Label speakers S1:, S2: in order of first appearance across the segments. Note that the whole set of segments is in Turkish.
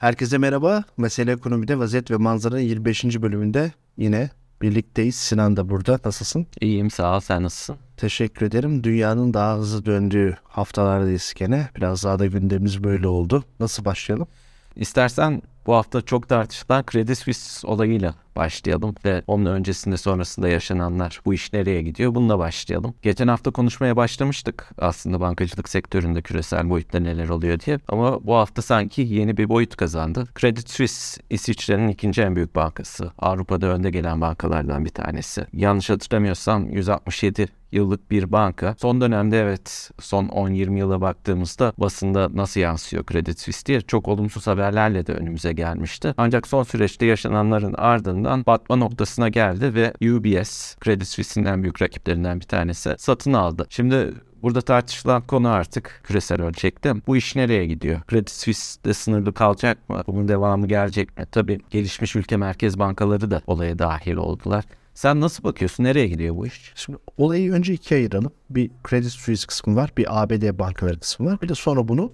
S1: Herkese merhaba. Mesele Ekonomi'de Vaziyet ve Manzara'nın 25. bölümünde yine birlikteyiz. Sinan da burada. Nasılsın?
S2: İyiyim sağ ol. Sen nasılsın?
S1: Teşekkür ederim. Dünyanın daha hızlı döndüğü haftalardayız gene. Biraz daha da gündemimiz böyle oldu. Nasıl başlayalım?
S2: İstersen bu hafta çok tartışılan Credit Suisse olayıyla başlayalım ve onun öncesinde sonrasında yaşananlar bu iş nereye gidiyor bununla başlayalım. Geçen hafta konuşmaya başlamıştık aslında bankacılık sektöründe küresel boyutta neler oluyor diye ama bu hafta sanki yeni bir boyut kazandı. Credit Suisse İsviçre'nin ikinci en büyük bankası. Avrupa'da önde gelen bankalardan bir tanesi. Yanlış hatırlamıyorsam 167 yıllık bir banka. Son dönemde evet son 10-20 yıla baktığımızda basında nasıl yansıyor Credit Suisse diye çok olumsuz haberlerle de önümüze gelmişti. Ancak son süreçte yaşananların ardından batma noktasına geldi ve UBS Credit Suisse'in büyük rakiplerinden bir tanesi satın aldı. Şimdi Burada tartışılan konu artık küresel ölçekte. Bu iş nereye gidiyor? Credit Suisse'de sınırlı kalacak mı? Bunun devamı gelecek mi? Tabii gelişmiş ülke merkez bankaları da olaya dahil oldular. Sen nasıl bakıyorsun? Nereye gidiyor bu iş?
S1: Şimdi olayı önce ikiye ayıralım. Bir Credit Suisse kısmı var, bir ABD bankaları kısmı var. Bir de sonra bunu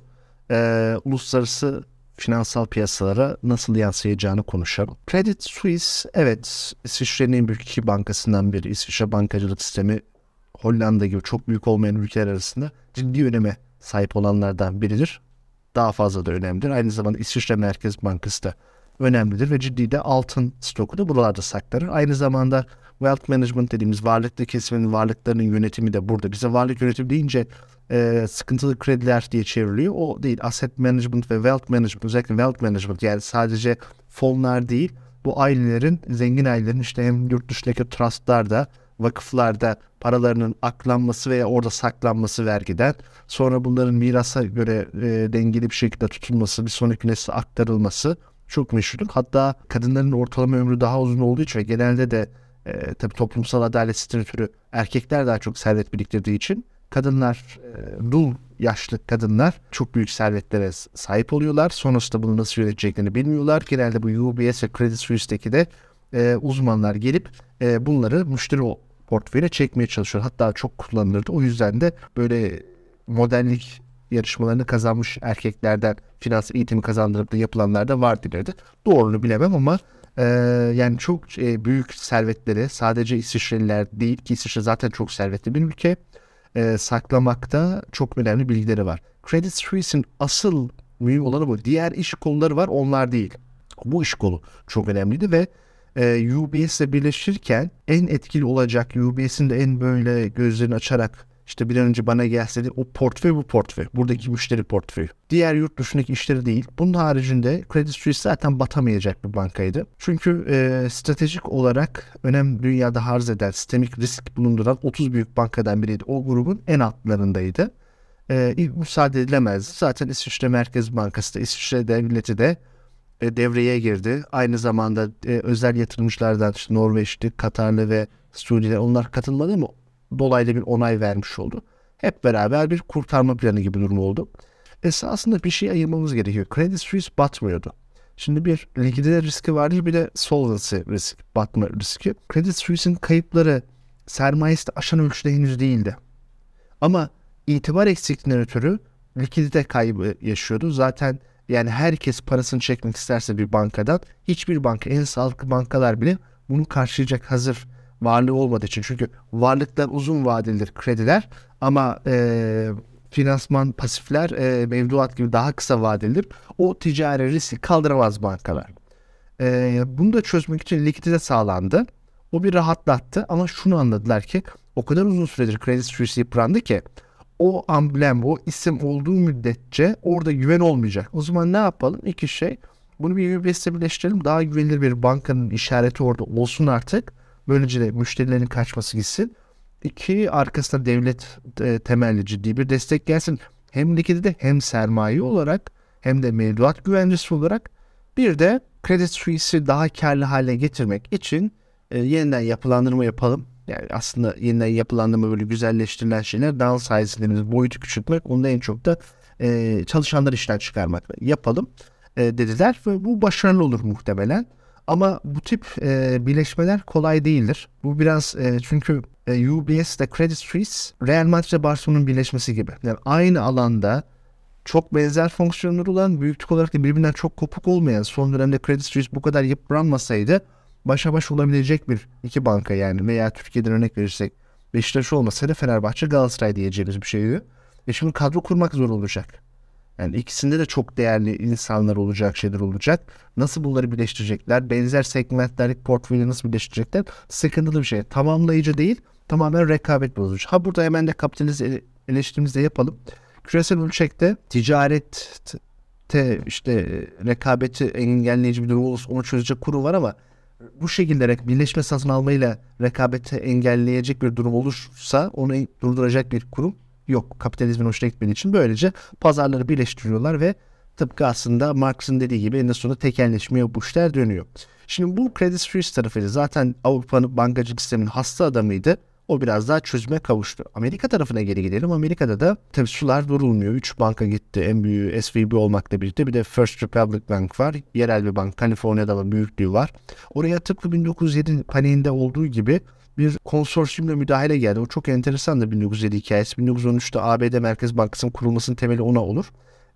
S1: e, uluslararası finansal piyasalara nasıl yansıyacağını konuşalım. Credit Suisse evet İsviçre'nin en büyük iki bankasından biri. İsviçre bankacılık sistemi Hollanda gibi çok büyük olmayan ülkeler arasında ciddi öneme sahip olanlardan biridir. Daha fazla da önemlidir. Aynı zamanda İsviçre Merkez Bankası da önemlidir ve ciddi de altın stoku da buralarda saklanır. Aynı zamanda wealth management dediğimiz varlıklı kesimin varlıklarının yönetimi de burada. Bize varlık yönetimi deyince e, sıkıntılı krediler diye çevriliyor. O değil. Asset management ve wealth management özellikle wealth management yani sadece fonlar değil bu ailelerin, zengin ailelerin işte hem yurt dışındaki trustlarda, vakıflarda paralarının aklanması veya orada saklanması vergiden sonra bunların mirasa göre e, dengeli bir şekilde tutulması, bir sonraki nesle aktarılması çok meşhurdur. Hatta kadınların ortalama ömrü daha uzun olduğu için ve genelde de e, tabii toplumsal adalet statüsü erkekler daha çok servet biriktirdiği için kadınlar e, dul yaşlı kadınlar çok büyük servetlere sahip oluyorlar. Sonrasında bunu nasıl yöneteceklerini bilmiyorlar. Genelde bu UBS ve Credit Suisse'deki de e, uzmanlar gelip e, bunları müşteri portföyüne çekmeye çalışıyor. Hatta çok kullanılırdı. O yüzden de böyle modellik yarışmalarını kazanmış erkeklerden finans eğitimi kazandırıp da yapılanlar da var denirdi. Doğrunu bilemem ama e, yani çok e, büyük servetleri sadece İsviçreliler değil ki İsviçre zaten çok servetli bir ülke e, saklamakta çok önemli bilgileri var. Credit Suisse'in asıl mühim olanı bu. Diğer iş konuları var onlar değil. Bu iş kolu çok önemliydi ve e, UBS birleşirken en etkili olacak UBS'in de en böyle gözlerini açarak işte bir an önce bana gelse o portföy bu portföy. Buradaki müşteri portföyü. Diğer yurt dışındaki işleri değil. Bunun haricinde Credit Suisse zaten batamayacak bir bankaydı. Çünkü e, stratejik olarak önem dünyada arz eden, sistemik risk bulunduran 30 büyük bankadan biriydi. O grubun en altlarındaydı. E, müsaade edilemezdi. Zaten İsviçre Merkez Bankası da İsviçre Devleti de e, devreye girdi. Aynı zamanda e, özel yatırımcılardan işte Norveçli, Katarlı ve Suudiler onlar katılmadı ama dolaylı bir onay vermiş oldu. Hep beraber bir kurtarma planı gibi durum oldu. Esasında bir şey ayırmamız gerekiyor. Credit Suisse batmıyordu. Şimdi bir likidite riski vardı bir de solvency risk, batma riski. Credit Suisse'in kayıpları sermayesi de aşan ölçüde henüz değildi. Ama itibar eksikliğinden ötürü likidite kaybı yaşıyordu. Zaten yani herkes parasını çekmek isterse bir bankadan hiçbir banka en sağlıklı bankalar bile bunu karşılayacak hazır varlığı olmadığı için. Çünkü varlıklar uzun vadelidir krediler ama e, finansman pasifler e, mevduat gibi daha kısa vadelidir. O ticari riski kaldıramaz bankalar. E, bunu da çözmek için likidite sağlandı. O bir rahatlattı ama şunu anladılar ki o kadar uzun süredir Credit Suisse yıprandı ki o amblem, o isim olduğu müddetçe orada güven olmayacak. O zaman ne yapalım? İki şey. Bunu bir UBS'le birleştirelim. Daha güvenilir bir bankanın işareti orada olsun artık. Böylece de müşterilerin kaçması gitsin. İki, arkasında devlet e, temelli ciddi bir destek gelsin. Hem likidite hem sermaye olarak hem de mevduat güvencesi olarak bir de Credit Suisse'i daha karlı hale getirmek için e, yeniden yapılandırma yapalım. Yani aslında yeniden yapılandırma böyle güzelleştirilen şeyler downsize dediğimiz boyutu küçültmek. Onda en çok da e, çalışanlar işten çıkarmak yapalım e, dediler ve bu başarılı olur muhtemelen. Ama bu tip e, birleşmeler kolay değildir. Bu biraz e, çünkü e, UBS ile Credit Suisse Real Madrid ile Barcelona'nın birleşmesi gibi. Yani aynı alanda çok benzer fonksiyonları olan, büyüklük olarak da birbirinden çok kopuk olmayan son dönemde Credit Suisse bu kadar yıpranmasaydı başa baş olabilecek bir iki banka yani veya Türkiye'den örnek verirsek Beşiktaş olmasaydı Fenerbahçe Galatasaray diyeceğimiz bir şeydi. Ve şimdi kadro kurmak zor olacak. Yani ikisinde de çok değerli insanlar olacak, şeyler olacak. Nasıl bunları birleştirecekler? Benzer segmentlerdeki portföyü nasıl birleştirecekler? Sıkıntılı bir şey. Tamamlayıcı değil, tamamen rekabet bozucu. Ha burada hemen de kapitalist eleştirimizi de yapalım. Küresel ölçekte ticarette işte rekabeti engelleyici bir durum olursa onu çözecek kuru var ama bu şekilde birleşme satın almayla rekabeti engelleyecek bir durum olursa onu durduracak bir kurum yok. Kapitalizmin hoşuna gitmediği için böylece pazarları birleştiriyorlar ve tıpkı aslında Marx'ın dediği gibi en sonunda tekelleşmeye bu işler dönüyor. Şimdi bu Credit Suisse tarafıydı. Zaten Avrupa'nın bankacılık sisteminin hasta adamıydı. O biraz daha çözüme kavuştu. Amerika tarafına geri gidelim. Amerika'da da tabii sular durulmuyor. Üç banka gitti. En büyüğü SVB olmakla birlikte bir de First Republic Bank var. Yerel bir bank. Kaliforniya'da var. Büyüklüğü var. Oraya tıpkı 1907 paniğinde olduğu gibi bir konsorsiyumla müdahale geldi. O çok enteresan da 1907 hikayesi. 1913'te ABD Merkez Bankası'nın kurulmasının temeli ona olur.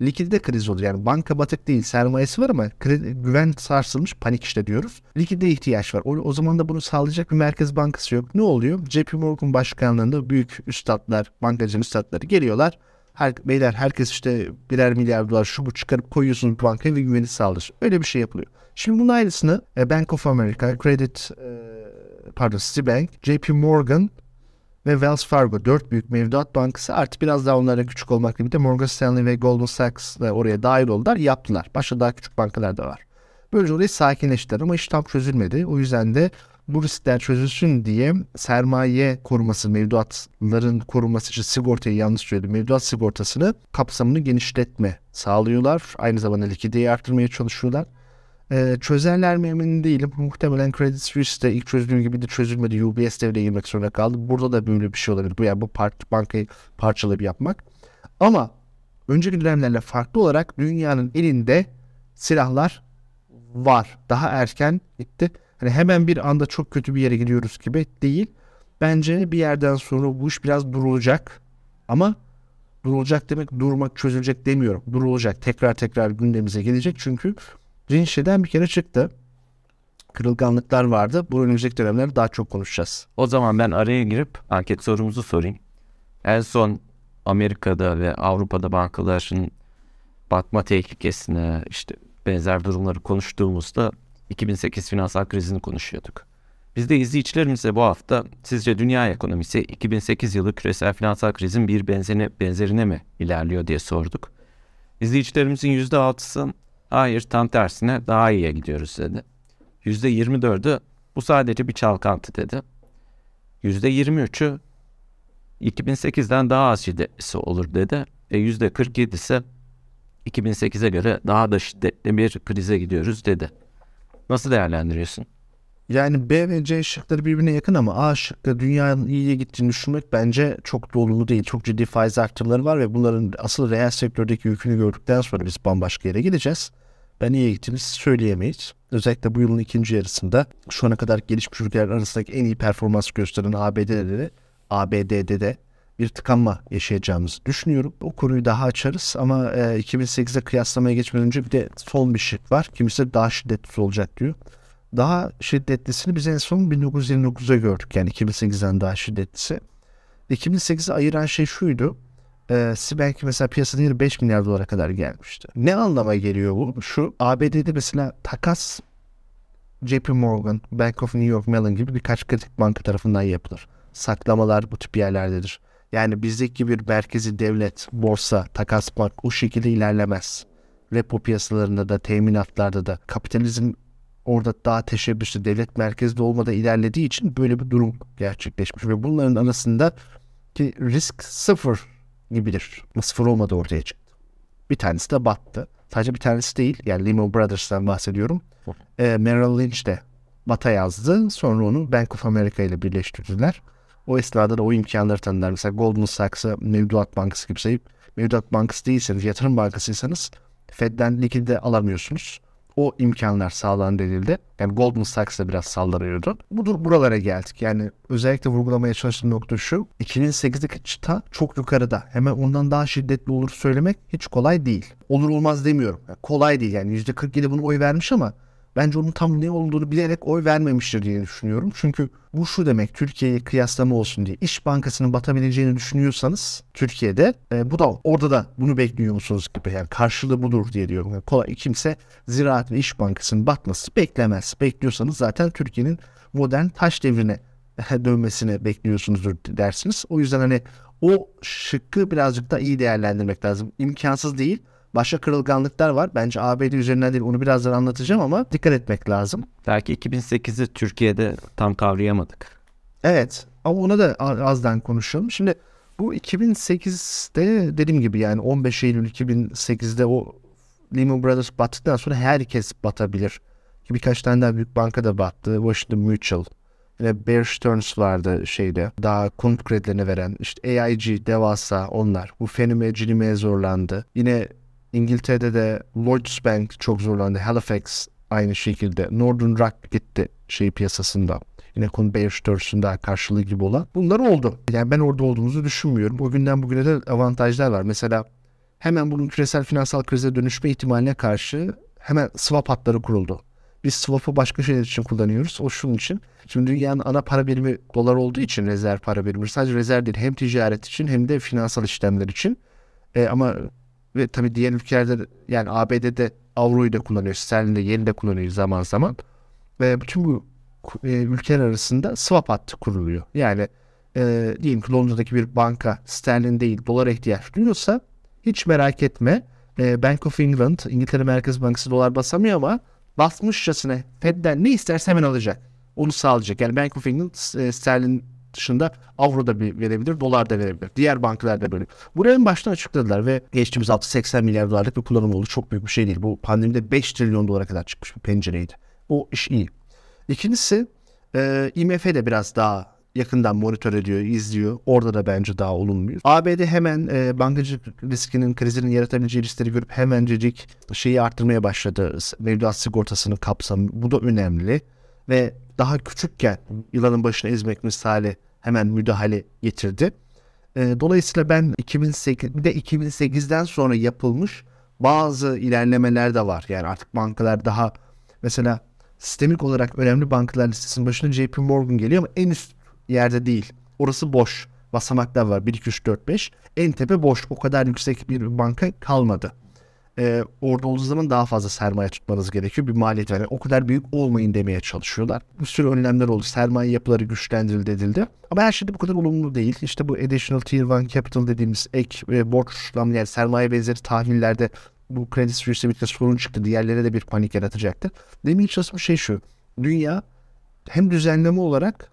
S1: Likidite kriz olur. Yani banka batık değil sermayesi var ama kredi, güven sarsılmış panik işte diyoruz. Likide ihtiyaç var. O, o zaman da bunu sağlayacak bir merkez bankası yok. Ne oluyor? JP Morgan başkanlığında büyük üstadlar, bankacının üstadları geliyorlar. Her, beyler herkes işte birer milyar dolar şu bu çıkarıp koyuyorsunuz bankaya ve güveni sağlıyor. Öyle bir şey yapılıyor. Şimdi bunun aynısını e, Bank of America, Credit e, pardon Citibank, JP Morgan ve Wells Fargo dört büyük mevduat bankası artık biraz daha onlara küçük olmakla birlikte Morgan Stanley ve Goldman Sachs da oraya dahil oldular yaptılar. Başka daha küçük bankalar da var. Böylece orayı sakinleştirdiler ama iş tam çözülmedi. O yüzden de bu riskler çözülsün diye sermaye koruması, mevduatların korunması için sigortayı yanlış söyledim. Mevduat sigortasını kapsamını genişletme sağlıyorlar. Aynı zamanda likiditeyi arttırmaya çalışıyorlar. Ee, çözerler mi emin değilim. Muhtemelen Credit Suisse de ilk çözüldüğü gibi de çözülmedi. UBS devreye girmek zorunda kaldı. Burada da böyle bir şey olabilir. Bu yani bu part, bankayı parçalayıp yapmak. Ama önceki dönemlerle farklı olarak dünyanın elinde silahlar var. Daha erken gitti. Hani hemen bir anda çok kötü bir yere gidiyoruz gibi değil. Bence bir yerden sonra bu iş biraz durulacak. Ama durulacak demek durmak çözülecek demiyorum. Durulacak. Tekrar tekrar gündemimize gelecek. Çünkü Rinşe'den bir kere çıktı. Kırılganlıklar vardı. Bu önümüzdeki dönemlerde daha çok konuşacağız.
S2: O zaman ben araya girip anket sorumuzu sorayım. En son Amerika'da ve Avrupa'da bankaların batma tehlikesine işte benzer durumları konuştuğumuzda 2008 finansal krizini konuşuyorduk. Biz de izleyicilerimize bu hafta sizce dünya ekonomisi 2008 yılı küresel finansal krizin bir benzerine, benzerine mi ilerliyor diye sorduk. İzleyicilerimizin %6'sı Hayır tam tersine daha iyiye gidiyoruz dedi. %24'ü bu sadece bir çalkantı dedi. %23'ü 2008'den daha az şiddetlisi olur dedi. E %47 ise 2008'e göre daha da şiddetli bir krize gidiyoruz dedi. Nasıl değerlendiriyorsun?
S1: Yani B ve C şıkları birbirine yakın ama A şıkkı dünyanın iyiye gittiğini düşünmek bence çok dolulu değil. Çok ciddi faiz artırımları var ve bunların asıl reel sektördeki yükünü gördükten sonra biz bambaşka yere gideceğiz. Ben iyi gittiğini söyleyemeyiz. Özellikle bu yılın ikinci yarısında şu ana kadar gelişmiş ülkeler arasındaki en iyi performans gösteren ABD'de de ABD'de de bir tıkanma yaşayacağımızı düşünüyorum. O konuyu daha açarız ama e, 2008'e kıyaslamaya geçmeden önce bir de son bir şık var. Kimisi daha şiddetli olacak diyor. Daha şiddetlisini biz en son 1929'da gördük. Yani 2008'den daha şiddetlisi. 2008'i ayıran şey şuydu. E, Citibank mesela piyasa değeri 5 milyar dolara kadar gelmişti. Ne anlama geliyor bu? Şu ABD'de mesela takas JP Morgan, Bank of New York Mellon gibi birkaç kritik banka tarafından yapılır. Saklamalar bu tip yerlerdedir. Yani bizdeki bir merkezi devlet, borsa, takas bank o şekilde ilerlemez. Repo piyasalarında da, teminatlarda da kapitalizm orada daha teşebbüslü devlet merkezde olmadan ilerlediği için böyle bir durum gerçekleşmiş. Ve bunların arasında ki risk sıfır gibidir. Sıfır olmadı ortaya çıktı. Bir tanesi de battı. Sadece bir tanesi değil. Yani Lehman Brothers'tan bahsediyorum. E, Merrill Lynch de bata yazdı. Sonra onu Bank of America ile birleştirdiler. O esnada da o imkanları tanıdılar. Mesela Goldman Sachs'ı mevduat bankası gibi sayıp mevduat bankası değilseniz, yatırım bankasıysanız Fed'den likidite alamıyorsunuz. O imkanlar sağlandı edildi. Yani Goldman Sachs da biraz sallanıyordu. Budur buralara geldik. Yani özellikle vurgulamaya çalıştığım nokta şu. 2008'deki çıta çok yukarıda. Hemen ondan daha şiddetli olur söylemek hiç kolay değil. Olur olmaz demiyorum. Yani kolay değil yani %47 bunu oy vermiş ama bence onun tam ne olduğunu bilerek oy vermemiştir diye düşünüyorum. Çünkü bu şu demek Türkiye'ye kıyaslama olsun diye. İş Bankası'nın batabileceğini düşünüyorsanız Türkiye'de e, bu da orada da bunu bekliyor musunuz gibi yani karşılığı budur diye diyorum. Yani kolay kimse Ziraat ve İş Bankası'nın batması beklemez. Bekliyorsanız zaten Türkiye'nin modern taş devrine dönmesini bekliyorsunuzdur dersiniz. O yüzden hani o şıkkı birazcık da iyi değerlendirmek lazım. İmkansız değil başka kırılganlıklar var. Bence ABD üzerinden değil onu birazdan anlatacağım ama dikkat etmek lazım.
S2: Belki 2008'i Türkiye'de tam kavrayamadık.
S1: Evet ama ona da azdan konuşalım. Şimdi bu 2008'de dediğim gibi yani 15 Eylül 2008'de o Lehman Brothers battıktan sonra herkes batabilir. Birkaç tane daha büyük banka da battı. Washington Mutual. Yine Bear Stearns vardı şeyde. Daha konut kredilerini veren. işte AIG, devasa onlar. Bu Fannie Mae, zorlandı. Yine İngiltere'de de Lloyds Bank çok zorlandı. Halifax aynı şekilde. Northern Rock gitti şey piyasasında. Yine konu Bear Stearns'ın karşılığı gibi olan. Bunlar oldu. Yani ben orada olduğumuzu düşünmüyorum. O günden bugüne de avantajlar var. Mesela hemen bunun küresel finansal krize dönüşme ihtimaline karşı hemen swap hatları kuruldu. Biz swap'ı başka şeyler için kullanıyoruz. O şunun için. Şimdi dünyanın ana para birimi dolar olduğu için rezerv para birimi. Sadece rezerv değil hem ticaret için hem de finansal işlemler için. E, ama ve tabii diğer ülkelerde yani ABD'de avroyu da kullanıyor, sterlin yeni de kullanıyor zaman zaman. Ve bütün bu e, ülkeler arasında swap hattı kuruluyor. Yani e, diyelim ki Londra'daki bir banka sterlin değil dolara ihtiyaç duyuyorsa hiç merak etme. E, Bank of England, İngiltere Merkez Bankası dolar basamıyor ama basmışçasına Fed'den ne isterse hemen alacak. Onu sağlayacak. Yani Bank of England e, sterlin dışında avro da verebilir, dolar da verebilir. Diğer bankalar da böyle. Buraya en baştan açıkladılar ve geçtiğimiz hafta 80 milyar dolarlık bir kullanım oldu. Çok büyük bir şey değil. Bu pandemide 5 trilyon dolara kadar çıkmış bir pencereydi. O iş iyi. İkincisi e, IMF de biraz daha yakından monitör ediyor, izliyor. Orada da bence daha olumluyuz. ABD hemen e, bankacılık riskinin, krizinin yaratabileceği riskleri görüp hemencecik şeyi arttırmaya başladı. Mevduat sigortasının kapsamı. Bu da önemli. Ve daha küçükken yılanın başına ezmek misali hemen müdahale getirdi. E, dolayısıyla ben 2008 bir de 2008'den sonra yapılmış bazı ilerlemeler de var. Yani artık bankalar daha mesela sistemik olarak önemli bankalar listesinin başına JP Morgan geliyor ama en üst yerde değil. Orası boş. Basamaklar var. 1, 2, 3, 4, 5. En tepe boş. O kadar yüksek bir banka kalmadı e, orada olduğu zaman daha fazla sermaye tutmanız gerekiyor. Bir maliyet var. Yani o kadar büyük olmayın demeye çalışıyorlar. Bir sürü önlemler oldu. Sermaye yapıları güçlendirildi edildi. Ama her şey de bu kadar olumlu değil. İşte bu additional tier 1 capital dediğimiz ek e, borçlanma yani sermaye benzeri tahvillerde bu kredi Suisse birlikte sorun çıktı. Diğerlere de bir panik yaratacaktı. Demeye çalıştığım şey şu. Dünya hem düzenleme olarak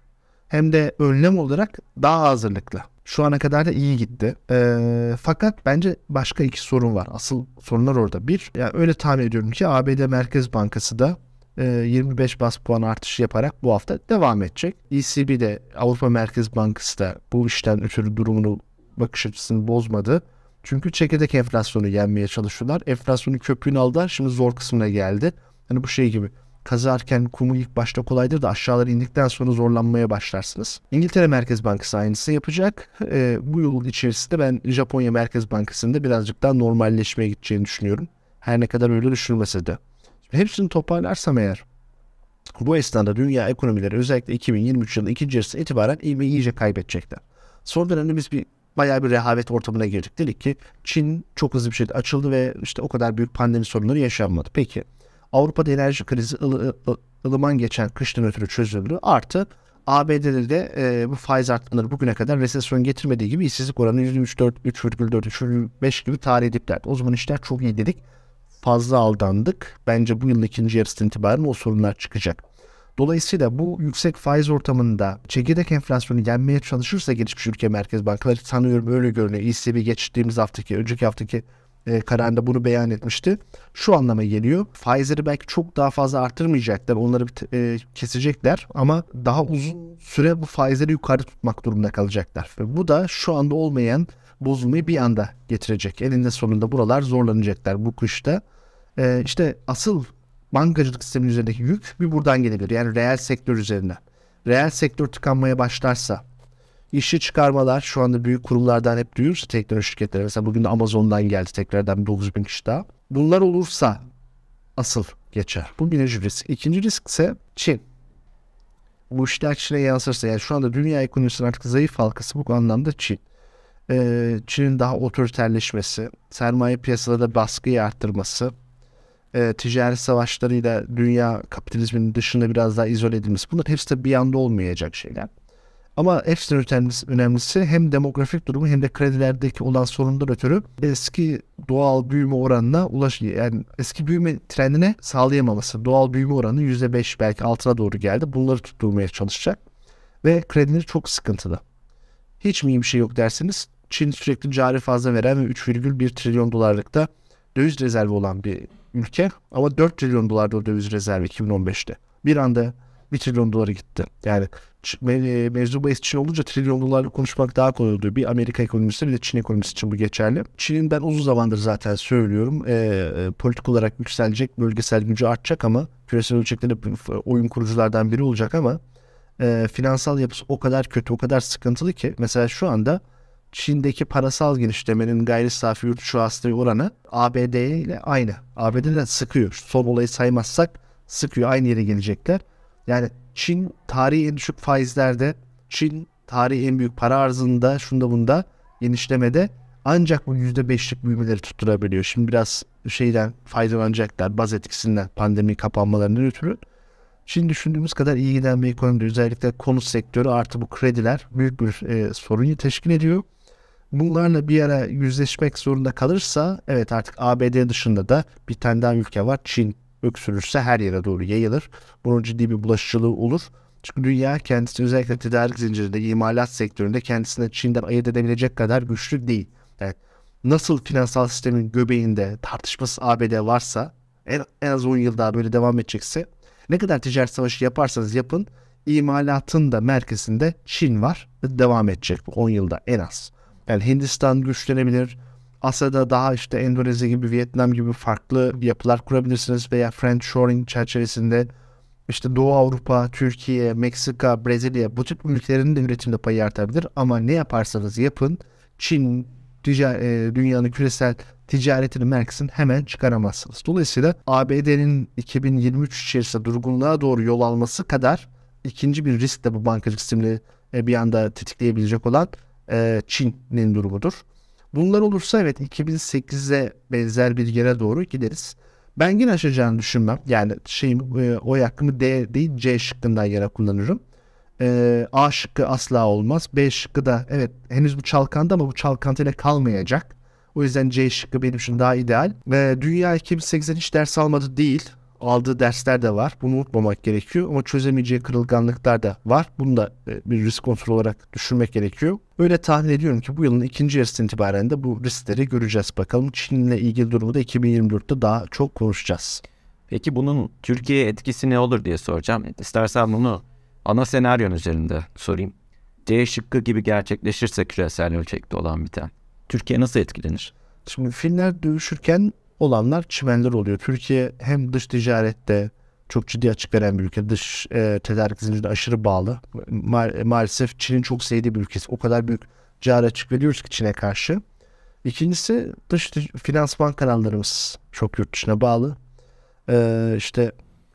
S1: hem de önlem olarak daha hazırlıklı. Şu ana kadar da iyi gitti. E, fakat bence başka iki sorun var. Asıl sorunlar orada. Bir, yani öyle tahmin ediyorum ki ABD Merkez Bankası da e, 25 bas puan artışı yaparak bu hafta devam edecek. ECB de Avrupa Merkez Bankası da bu işten ötürü durumunu bakış açısını bozmadı. Çünkü çekirdek enflasyonu yenmeye çalışıyorlar. Enflasyonu köpüğünü aldılar. Şimdi zor kısmına geldi. Hani bu şey gibi kazarken kumu ilk başta kolaydır da aşağılara indikten sonra zorlanmaya başlarsınız. İngiltere Merkez Bankası aynısını yapacak. E, bu yıl içerisinde ben Japonya Merkez Bankası'nda birazcık daha normalleşmeye gideceğini düşünüyorum. Her ne kadar öyle düşünülmese de. Hepsini toparlarsam eğer bu esnada dünya ekonomileri özellikle 2023 yılı ikinci yarısı itibaren iyice kaybedecekler. Son dönemde biz bir bayağı bir rehavet ortamına girdik. Dedik ki Çin çok hızlı bir şekilde açıldı ve işte o kadar büyük pandemi sorunları yaşanmadı. Peki Avrupa'da enerji krizi ılı, ılı, ılıman geçen kıştan ötürü çözüldü. Artı ABD'de de e, bu faiz artmaları bugüne kadar resesyon getirmediği gibi işsizlik oranı %3,4, 3,4, 3,5 gibi tarihi dipler. O zaman işler çok iyi dedik. Fazla aldandık. Bence bu yılın ikinci yarısından itibaren o sorunlar çıkacak. Dolayısıyla bu yüksek faiz ortamında çekirdek enflasyonu yenmeye çalışırsa gelişmiş ülke merkez bankaları sanıyorum öyle görünüyor. ECB geçtiğimiz haftaki, önceki haftaki e, kararında bunu beyan etmişti. Şu anlama geliyor. Faizleri belki çok daha fazla artırmayacaklar. Onları e, kesecekler ama daha uzun süre bu faizleri yukarı tutmak durumunda kalacaklar. Ve bu da şu anda olmayan bozulmayı bir anda getirecek. Elinde sonunda buralar zorlanacaklar bu kışta. E, işte asıl bankacılık sisteminin üzerindeki yük bir buradan gelebilir. Yani reel sektör üzerinden. Reel sektör tıkanmaya başlarsa işçi çıkarmalar şu anda büyük kurumlardan hep duyuyoruz teknoloji şirketleri. Mesela bugün de Amazon'dan geldi tekrardan 9 bin kişi daha. Bunlar olursa asıl geçer. Bu birinci risk. İkinci risk ise Çin. Bu işler Çin'e yansırsa yani şu anda dünya ekonomisinin artık zayıf halkası bu anlamda Çin. Ee, Çin'in daha otoriterleşmesi, sermaye piyasalarında baskıyı arttırması, e, ticaret savaşlarıyla dünya kapitalizminin dışında biraz daha izole edilmesi. Bunlar hepsi de bir anda olmayacak şeyler. Ama hepsinden önemlisi hem demografik durumu hem de kredilerdeki olan sorundan ötürü eski doğal büyüme oranına ulaş yani eski büyüme trendine sağlayamaması. Doğal büyüme oranı %5 belki altına doğru geldi. Bunları tutturmaya çalışacak. Ve kredileri çok sıkıntılı. Hiç mi iyi bir şey yok dersiniz? Çin sürekli cari fazla veren ve 3,1 trilyon dolarlıkta döviz rezervi olan bir ülke. Ama 4 trilyon dolarda o döviz rezervi 2015'te. Bir anda 1 trilyon dolara gitti. Yani me mevzu bahis Çin olunca trilyon dolarla konuşmak daha kolay oluyor. Bir Amerika ekonomisi bir de Çin ekonomisi için bu geçerli. Çin'in ben uzun zamandır zaten söylüyorum. E, e, politik olarak yükselecek, bölgesel gücü artacak ama küresel ölçekte de oyun kuruculardan biri olacak ama e, finansal yapısı o kadar kötü, o kadar sıkıntılı ki mesela şu anda Çin'deki parasal genişlemenin gayri safi yurt şu hastayı oranı ABD ile aynı. ABD'den sıkıyor. Son olayı saymazsak sıkıyor. Aynı yere gelecekler. Yani Çin tarihi en düşük faizlerde, Çin tarihi en büyük para arzında, şunda bunda genişlemede ancak bu %5'lik büyümeleri tutturabiliyor. Şimdi biraz şeyden faydalanacaklar baz etkisinden pandemi kapanmalarından ötürü. Çin düşündüğümüz kadar iyi giden bir ekonomi özellikle konut sektörü artı bu krediler büyük bir e, sorunu teşkil ediyor. Bunlarla bir ara yüzleşmek zorunda kalırsa evet artık ABD dışında da bir tane daha ülke var. Çin öksürürse her yere doğru yayılır. Bunun ciddi bir bulaşıcılığı olur. Çünkü dünya kendisi özellikle tedarik zincirinde, imalat sektöründe kendisine Çin'den ayırt edebilecek kadar güçlü değil. Yani nasıl finansal sistemin göbeğinde tartışması ABD varsa en, en az 10 yıl daha böyle devam edecekse ne kadar ticaret savaşı yaparsanız yapın imalatın da merkezinde Çin var ve devam edecek bu 10 yılda en az. Yani Hindistan güçlenebilir, Asya'da daha işte Endonezya gibi, Vietnam gibi farklı yapılar kurabilirsiniz veya French Shoring çerçevesinde işte Doğu Avrupa, Türkiye, Meksika, Brezilya bu tip ülkelerin de üretimde payı artabilir. Ama ne yaparsanız yapın Çin tica- e, dünyanın küresel ticaretinin merkezini hemen çıkaramazsınız. Dolayısıyla ABD'nin 2023 içerisinde durgunluğa doğru yol alması kadar ikinci bir risk de bu bankacılık sistemini e, bir anda tetikleyebilecek olan e, Çin'in durumudur. Bunlar olursa evet 2008'e benzer bir yere doğru gideriz. Ben yine aşacağını düşünmem. Yani şeyim e, oy hakkımı D değil C şıkkından yere kullanırım. E, A şıkkı asla olmaz. B şıkkı da evet henüz bu çalkanda ama bu çalkantıyla kalmayacak. O yüzden C şıkkı benim için daha ideal. Ve dünya 2008'den hiç ders almadı değil aldığı dersler de var. Bunu unutmamak gerekiyor. Ama çözemeyeceği kırılganlıklar da var. Bunu da e, bir risk kontrol olarak düşünmek gerekiyor. Öyle tahmin ediyorum ki bu yılın ikinci yarısı itibaren de bu riskleri göreceğiz. Bakalım Çin'le ilgili durumu da 2024'te daha çok konuşacağız.
S2: Peki bunun Türkiye etkisi ne olur diye soracağım. İstersen bunu ana senaryon üzerinde sorayım. C şıkkı gibi gerçekleşirse küresel ölçekte olan biten. Türkiye nasıl etkilenir?
S1: Şimdi Finler dövüşürken olanlar çimenler oluyor. Türkiye hem dış ticarette çok ciddi açık veren bir ülke. Dış e, tedarik zincirine aşırı bağlı. Ma- maalesef Çin'in çok sevdiği bir ülkesi. O kadar büyük cari açık veriyoruz ki Çin'e karşı. İkincisi dış finansman kanallarımız çok yurt dışına bağlı. Ee, işte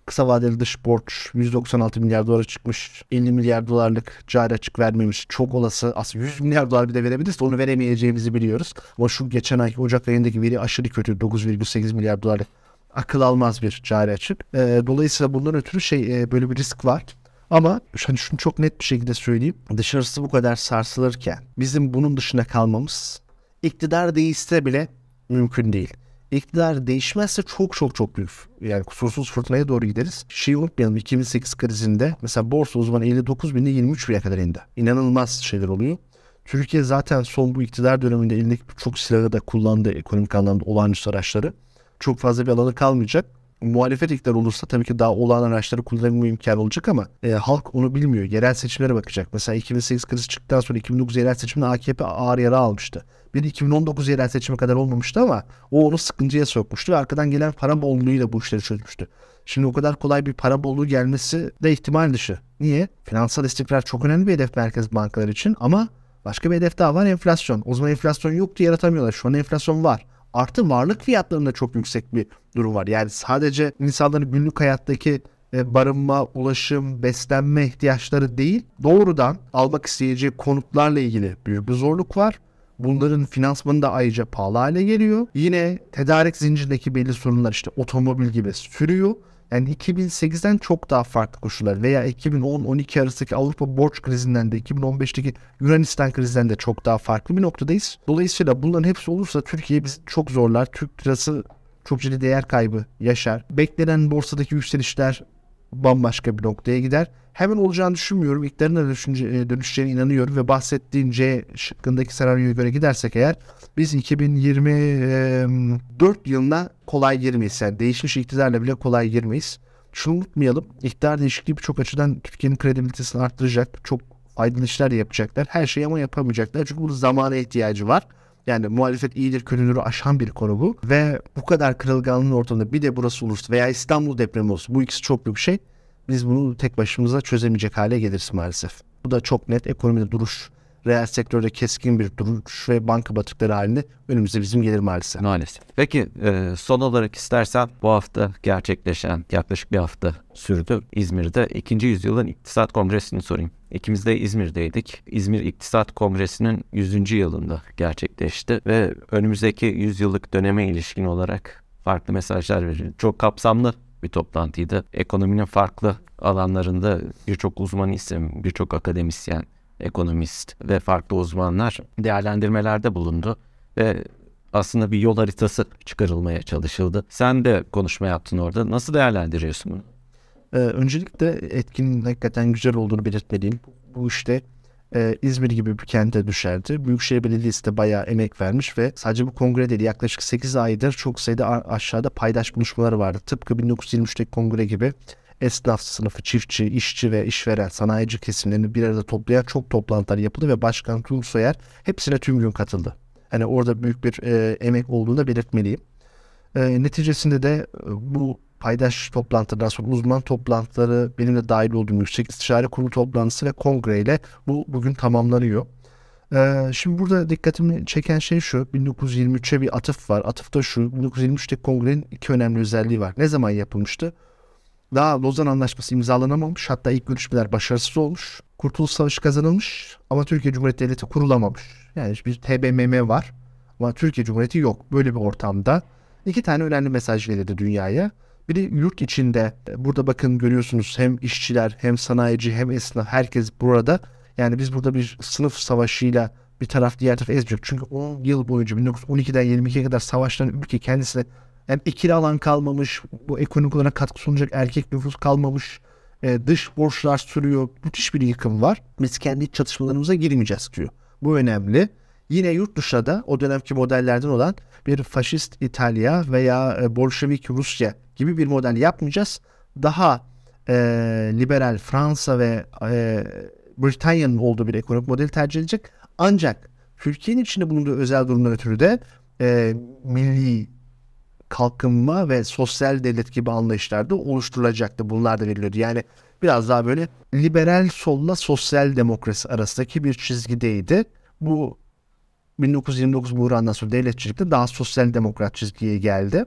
S1: kısa vadeli dış borç 196 milyar dolara çıkmış. 50 milyar dolarlık cari açık vermemiş. Çok olası aslında 100 milyar dolar bir de verebiliriz onu veremeyeceğimizi biliyoruz. Ama şu geçen ay Ocak ayındaki veri aşırı kötü. 9,8 milyar dolarlık akıl almaz bir cari açık. E, dolayısıyla bundan ötürü şey e, böyle bir risk var. Ama hani şunu çok net bir şekilde söyleyeyim. Dışarısı bu kadar sarsılırken bizim bunun dışına kalmamız iktidar değişse bile mümkün değil iktidar değişmezse çok çok çok büyük yani kusursuz fırtınaya doğru gideriz. Şeyi unutmayalım 2008 krizinde mesela borsa uzmanı 59 binde 23 bine kadar indi. İnanılmaz şeyler oluyor. Türkiye zaten son bu iktidar döneminde elindeki çok silahı da kullandı ekonomik anlamda olağanüstü araçları. Çok fazla bir alanı kalmayacak. Muhalefet iktidar olursa tabii ki daha olağan araçları kullanabilme imkanı olacak ama e, halk onu bilmiyor. Yerel seçimlere bakacak. Mesela 2008 krizi çıktıktan sonra 2009 yerel seçiminde AKP ağır yara almıştı. Bir 2019 yerel seçime kadar olmamıştı ama o onu sıkıntıya sokmuştu ve arkadan gelen para bolluğuyla bu işleri çözmüştü. Şimdi o kadar kolay bir para bolluğu gelmesi de ihtimal dışı. Niye? Finansal istikrar çok önemli bir hedef merkez bankalar için ama başka bir hedef daha var enflasyon. O zaman enflasyon yoktu yaratamıyorlar. Şu an enflasyon var. Artı varlık fiyatlarında çok yüksek bir durum var. Yani sadece insanların günlük hayattaki e, barınma, ulaşım, beslenme ihtiyaçları değil, doğrudan almak isteyeceği konutlarla ilgili büyük bir zorluk var. Bunların finansmanı da ayrıca pahalı hale geliyor. Yine tedarik zincirindeki belli sorunlar işte otomobil gibi sürüyor. Yani 2008'den çok daha farklı koşullar veya 2010-12 arasındaki Avrupa borç krizinden de 2015'teki Yunanistan krizinden de çok daha farklı bir noktadayız. Dolayısıyla bunların hepsi olursa Türkiye bizi çok zorlar. Türk lirası çok ciddi değer kaybı yaşar. Beklenen borsadaki yükselişler bambaşka bir noktaya gider. Hemen olacağını düşünmüyorum. İktidarın da e, dönüşeceğine inanıyorum ve bahsettiğin C şıkkındaki senaryoya göre gidersek eğer biz 2024 yılına kolay girmeyiz. Yani değişmiş iktidarla bile kolay girmeyiz. Şunu unutmayalım. İktidar değişikliği birçok açıdan Türkiye'nin kredibilitesini arttıracak. Çok faydalı işler yapacaklar. Her şeyi ama yapamayacaklar. Çünkü bunun zamana ihtiyacı var. Yani muhalefet iyidir kötüdürü aşan bir konu bu. Ve bu kadar kırılganlığın ortamında bir de burası olursa veya İstanbul depremi olsun. Bu ikisi çok büyük şey. Biz bunu tek başımıza çözemeyecek hale geliriz maalesef. Bu da çok net ekonomide duruş reel sektörde keskin bir duruş ve banka batıkları halinde önümüzde bizim gelir maalesef.
S2: Maalesef. Peki e, son olarak istersen bu hafta gerçekleşen yaklaşık bir hafta sürdü İzmir'de ikinci yüzyılın iktisat kongresini sorayım. İkimiz de İzmir'deydik. İzmir İktisat Kongresi'nin 100. yılında gerçekleşti ve önümüzdeki yüzyıllık döneme ilişkin olarak farklı mesajlar veriyor. Çok kapsamlı bir toplantıydı. Ekonominin farklı alanlarında birçok uzman isim, birçok akademisyen, ekonomist ve farklı uzmanlar değerlendirmelerde bulundu ve aslında bir yol haritası çıkarılmaya çalışıldı. Sen de konuşma yaptın orada. Nasıl değerlendiriyorsun bunu?
S1: Ee, öncelikle etkinin hakikaten güzel olduğunu belirtmeliyim. Bu işte e, İzmir gibi bir kente düşerdi. Büyükşehir Belediyesi de bayağı emek vermiş ve sadece bu kongre değil yaklaşık 8 aydır çok sayıda aşağıda paydaş buluşmaları vardı. Tıpkı 1923'teki kongre gibi esnaf sınıfı, çiftçi, işçi ve işveren, sanayici kesimlerini bir arada toplayan çok toplantılar yapıldı ve Başkan Tunç Soyer hepsine tüm gün katıldı. Yani orada büyük bir e, emek olduğunu da belirtmeliyim. E, neticesinde de e, bu paydaş toplantılardan sonra uzman toplantıları benim de dahil olduğum yüksek istişare kurulu toplantısı ve kongreyle bu bugün tamamlanıyor. Ee, şimdi burada dikkatimi çeken şey şu. 1923'e bir atıf var. Atıf da şu. 1923'teki kongrenin iki önemli özelliği var. Ne zaman yapılmıştı? Daha Lozan Anlaşması imzalanamamış. Hatta ilk görüşmeler başarısız olmuş. Kurtuluş Savaşı kazanılmış ama Türkiye Cumhuriyeti Devleti kurulamamış. Yani bir TBMM var ama Türkiye Cumhuriyeti yok. Böyle bir ortamda iki tane önemli mesaj verildi dünyaya. Biri yurt içinde burada bakın görüyorsunuz hem işçiler hem sanayici hem esnaf herkes burada. Yani biz burada bir sınıf savaşıyla bir taraf diğer tarafı ezecek. Çünkü 10 yıl boyunca 1912'den 22'ye kadar savaştan ülke kendisine yani ikili alan kalmamış, bu ekonomik olarak katkı sunacak erkek nüfus kalmamış, e, dış borçlar sürüyor, müthiş bir yıkım var. Biz kendi çatışmalarımıza girmeyeceğiz diyor. Bu önemli. Yine yurt dışında da o dönemki modellerden olan bir faşist İtalya veya e, Bolşevik Rusya gibi bir model yapmayacağız. Daha e, liberal Fransa ve e, Britanya'nın olduğu bir ekonomik model tercih edecek. Ancak Türkiye'nin içinde bulunduğu özel durumdan ötürü de e, milli kalkınma ve sosyal devlet gibi anlayışlarda oluşturulacaktı. Bunlar da veriliyordu. Yani biraz daha böyle liberal solla sosyal demokrasi arasındaki bir çizgideydi. Bu 1929 buhrandan sonra devletçilikte daha sosyal demokrat çizgiye geldi.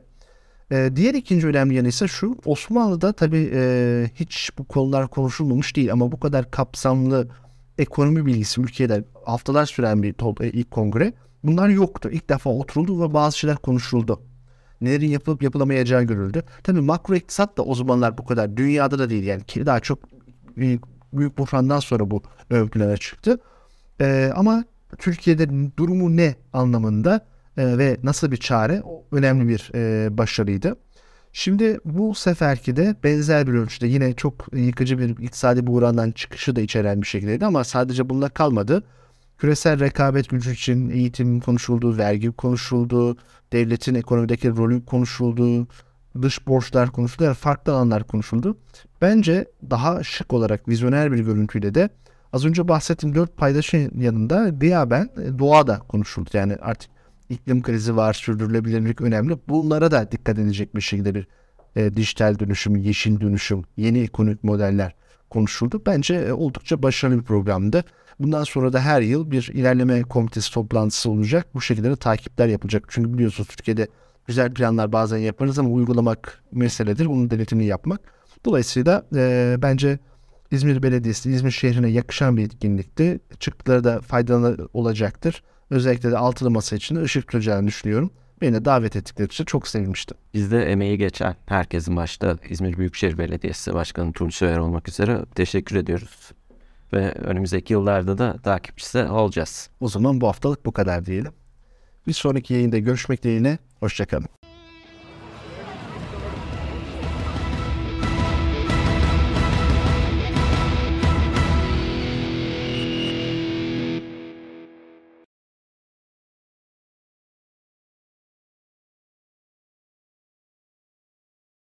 S1: Ee, diğer ikinci önemli yanı ise şu Osmanlı'da tabii e, hiç bu konular konuşulmamış değil ama bu kadar kapsamlı ekonomi bilgisi ülkede haftalar süren bir ilk kongre bunlar yoktu. İlk defa oturuldu ve bazı şeyler konuşuldu nelerin yapılıp yapılamayacağı görüldü. Tabii makro iktisat da o zamanlar bu kadar dünyada da değil yani daha çok büyük, büyük buhrandan sonra bu ön plana çıktı. Ee, ama Türkiye'de durumu ne anlamında e, ve nasıl bir çare önemli bir e, başarıydı. Şimdi bu seferki de benzer bir ölçüde yine çok yıkıcı bir iktisadi buhrandan çıkışı da içeren bir şekildeydi ama sadece bununla kalmadı. Küresel rekabet gücü için eğitim konuşuldu, vergi konuşuldu, devletin ekonomideki rolü konuşuldu, dış borçlar konuşuldu. Farklı alanlar konuşuldu. Bence daha şık olarak vizyoner bir görüntüyle de az önce bahsettiğim dört paydaşın yanında gıyaben e, doğa da konuşuldu. Yani artık iklim krizi var, sürdürülebilirlik önemli. Bunlara da dikkat edecek bir şekilde bir e, dijital dönüşüm, yeşil dönüşüm, yeni ekonomik modeller konuşuldu. Bence e, oldukça başarılı bir programdı. Bundan sonra da her yıl bir ilerleme komitesi toplantısı olacak. Bu şekilde de takipler yapılacak. Çünkü biliyorsunuz Türkiye'de güzel planlar bazen yaparız ama uygulamak meseledir. Bunun denetimini yapmak. Dolayısıyla e, bence İzmir Belediyesi, İzmir şehrine yakışan bir etkinlikti. Çıktıları da faydalı olacaktır. Özellikle de altılı masa için de ışık tutacağını düşünüyorum. Beni de davet ettikleri için çok sevinmiştim.
S2: Biz de emeği geçen herkesin başta İzmir Büyükşehir Belediyesi Başkanı Tunç Söyer olmak üzere teşekkür ediyoruz. Ve önümüzdeki yıllarda da takipçisi olacağız.
S1: O zaman bu haftalık bu kadar diyelim. Bir sonraki yayında görüşmek dileğiyle. Hoşçakalın.